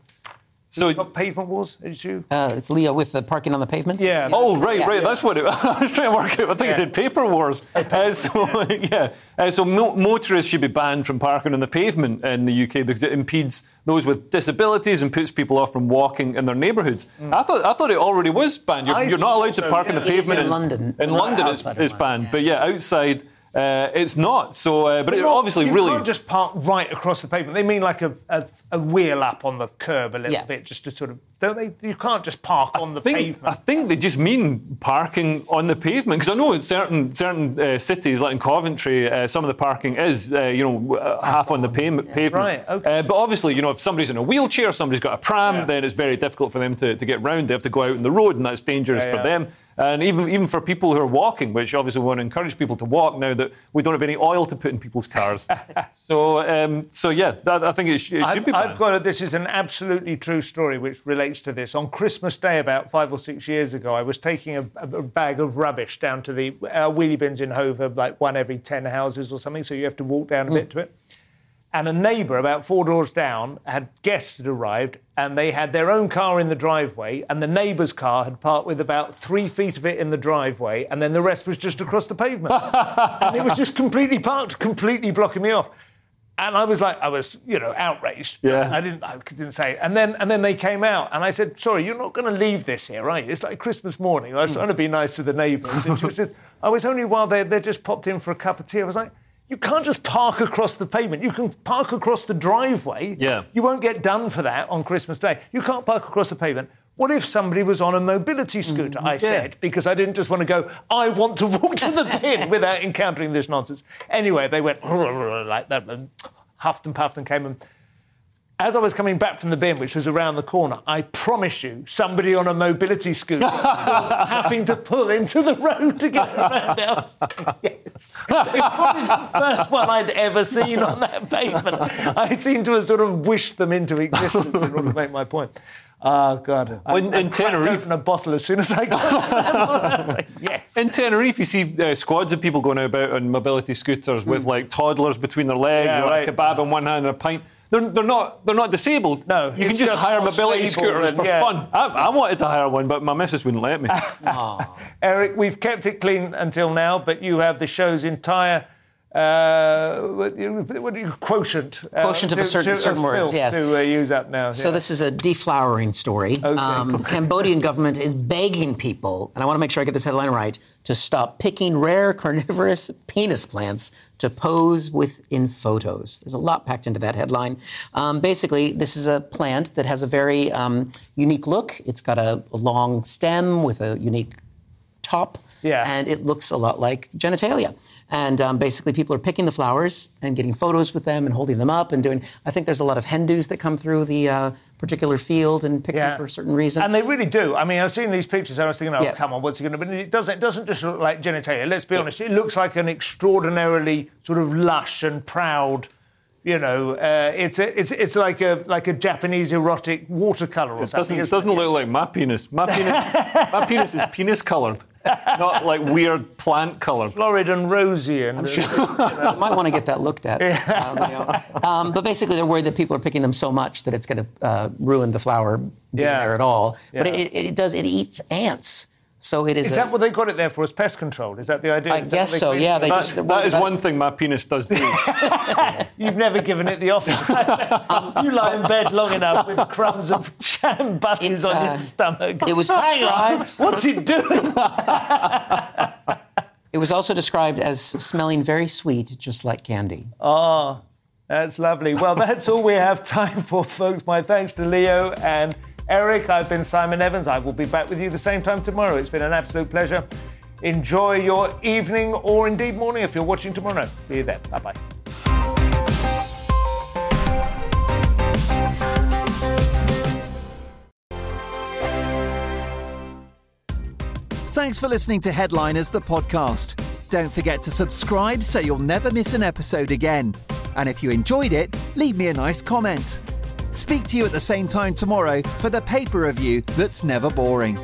So Got pavement wars? Did you? Uh, it's Leo with the parking on the pavement. Yeah. Oh, right, Yeah, right. That's what it, (laughs) I was trying to work out. I think Yeah. it said (laughs) paper wars. Uh, so, (laughs) yeah. Uh, so mo- motorists should be banned from parking on the pavement in the UK because it impedes those with disabilities and puts people off from walking in their neighbourhoods. I thought I thought it already was banned. You're, you're not allowed to thought so, park on yeah. the pavement in London, In not London, it's, it's banned, yeah. but yeah, outside. Uh, it's not. So, uh, but it Not- obviously you really. can't just park right across the pavement. They mean like a, a, a wheel up on the curb a little Yeah. bit, just to sort of. Don't they? You can't just park on the think, pavement. I think they just mean parking on the pavement because I know in certain certain uh, cities, like in Coventry, uh, some of the parking is uh, you know uh, half on the pavement. pavement. Right, okay. Uh, but obviously, you know, if somebody's in a wheelchair, somebody's got a pram, Yeah. then it's very difficult for them to, to get round. They have to go out on the road, and that's dangerous Yeah, for them. And even even for people who are walking, which obviously we want to encourage people to walk now that we don't have any oil to put in people's cars. (laughs) so um, so yeah, that, I think it, sh- it should I've, be. banned. I've got a, this is an absolutely true story which relates to this. On Christmas Day, about five or six years ago, I was taking a, a bag of rubbish down to the uh, wheelie bins in Hove, like one every 10 houses or something, so you have to walk down a bit to it. And a neighbour about four doors down had guests had arrived and they had their own car in the driveway and the neighbour's car had parked with about three feet of it in the driveway and then the rest was just across the pavement. (laughs) and it was just completely parked, completely blocking me off. And I was like, I was, you know, outraged. Yeah. I didn't, I didn't say. It. And then, and then they came out, and I said, "Sorry, you're not going to leave this here, right? It's like Christmas morning. I was trying to be nice to the neighbours." And she said, "I was only while they they just popped in for a cup of tea." I was like, "You can't just park across the pavement. You can park across the driveway. Yeah. You won't get done for that on Christmas Day. You can't park across the pavement." What if somebody was on a mobility scooter? Mm, I said, because I didn't just want to go, I want to walk to the bin (laughs) without encountering this nonsense. Anyway, they went (laughs) like that, and huffed and puffed and came and as I was coming back from the bin, which was around the corner, I promise you, somebody on a mobility scooter (laughs) was having to pull into the road to get around. I was like, yes. It's probably the first one I'd ever seen on that pavement. I seem to have sort of wished them into existence in order to make my point. Oh, God. I, In- I in Tenerife- open a bottle as soon as I got like, yes. In Tenerife, you see uh, squads of people going about on mobility scooters with like toddlers between their legs, Hmm. Yeah, or right. a kebab in one hand and a pint. They're, they're not they're not disabled. No, you can just, just hire more mobility stable scooters and- for yeah. fun. I, I wanted to hire one, but my missus wouldn't let me. (laughs) Erich, we've kept it clean until now, but you have the show's entire uh, what, do you- what you quotient? uh, Quotient of a certain- certain words, yes. To uh, use up now. So yeah. this is a deflowering story. Um, the (laughs) Cambodian government is begging people, and I want to make sure I get this headline right, to stop picking rare carnivorous penis plants to pose with in photos. There's a lot packed into that headline. Um, basically, this is a plant that has a very um, unique look. It's got a, a long stem with a unique top. Yeah. And it looks a lot like genitalia. And um, basically, people are picking the flowers and getting photos with them and holding them up and doing. I think there's a lot of Hindus that come through the uh, particular field and pick them for a certain reason. And they really do. I mean, I've seen these pictures. and I was thinking, oh, Yeah. come on, what's he going to be? It doesn't. It doesn't just look like genitalia. Let's be honest. It looks like an extraordinarily sort of lush and proud. You know, uh, it's a, it's it's like a like a Japanese erotic watercolor or It something. doesn't, it doesn't look like my penis. My penis, my penis is (laughs) penis coloured, (laughs) not like weird plant colour. florid and rosy and You might want to get that looked at. um, you know. Um, but basically, they're worried that people are picking them so much that it's going to uh, ruin the flower being Yeah. there at all. But Yeah. it, it does. It eats ants. So it is. Is a- that what they got it there for? As pest control? Is that the idea? I Is guess so. Yeah, they That, just. they're that worried is about- one thing my penis does do. (laughs) You've never given it the office. (laughs) (laughs) you lie in bed long enough with crumbs of jam butties on uh, your stomach. it was Hang on, described- what's it doing? It was also described as smelling very sweet, just like candy. Oh, that's lovely. Well, that's all we have time for, folks. My thanks to Leo and Erich. I've been Simon Evans. I will be back with you the same time tomorrow. It's been an absolute pleasure. Enjoy your evening or indeed morning if you're watching tomorrow. See you then. Bye bye. Thanks for listening to Headliners, the podcast. Don't forget to subscribe so you'll never miss an episode again. And if you enjoyed it, leave me a nice comment. Speak to you at the same time tomorrow for the paper review that's never boring.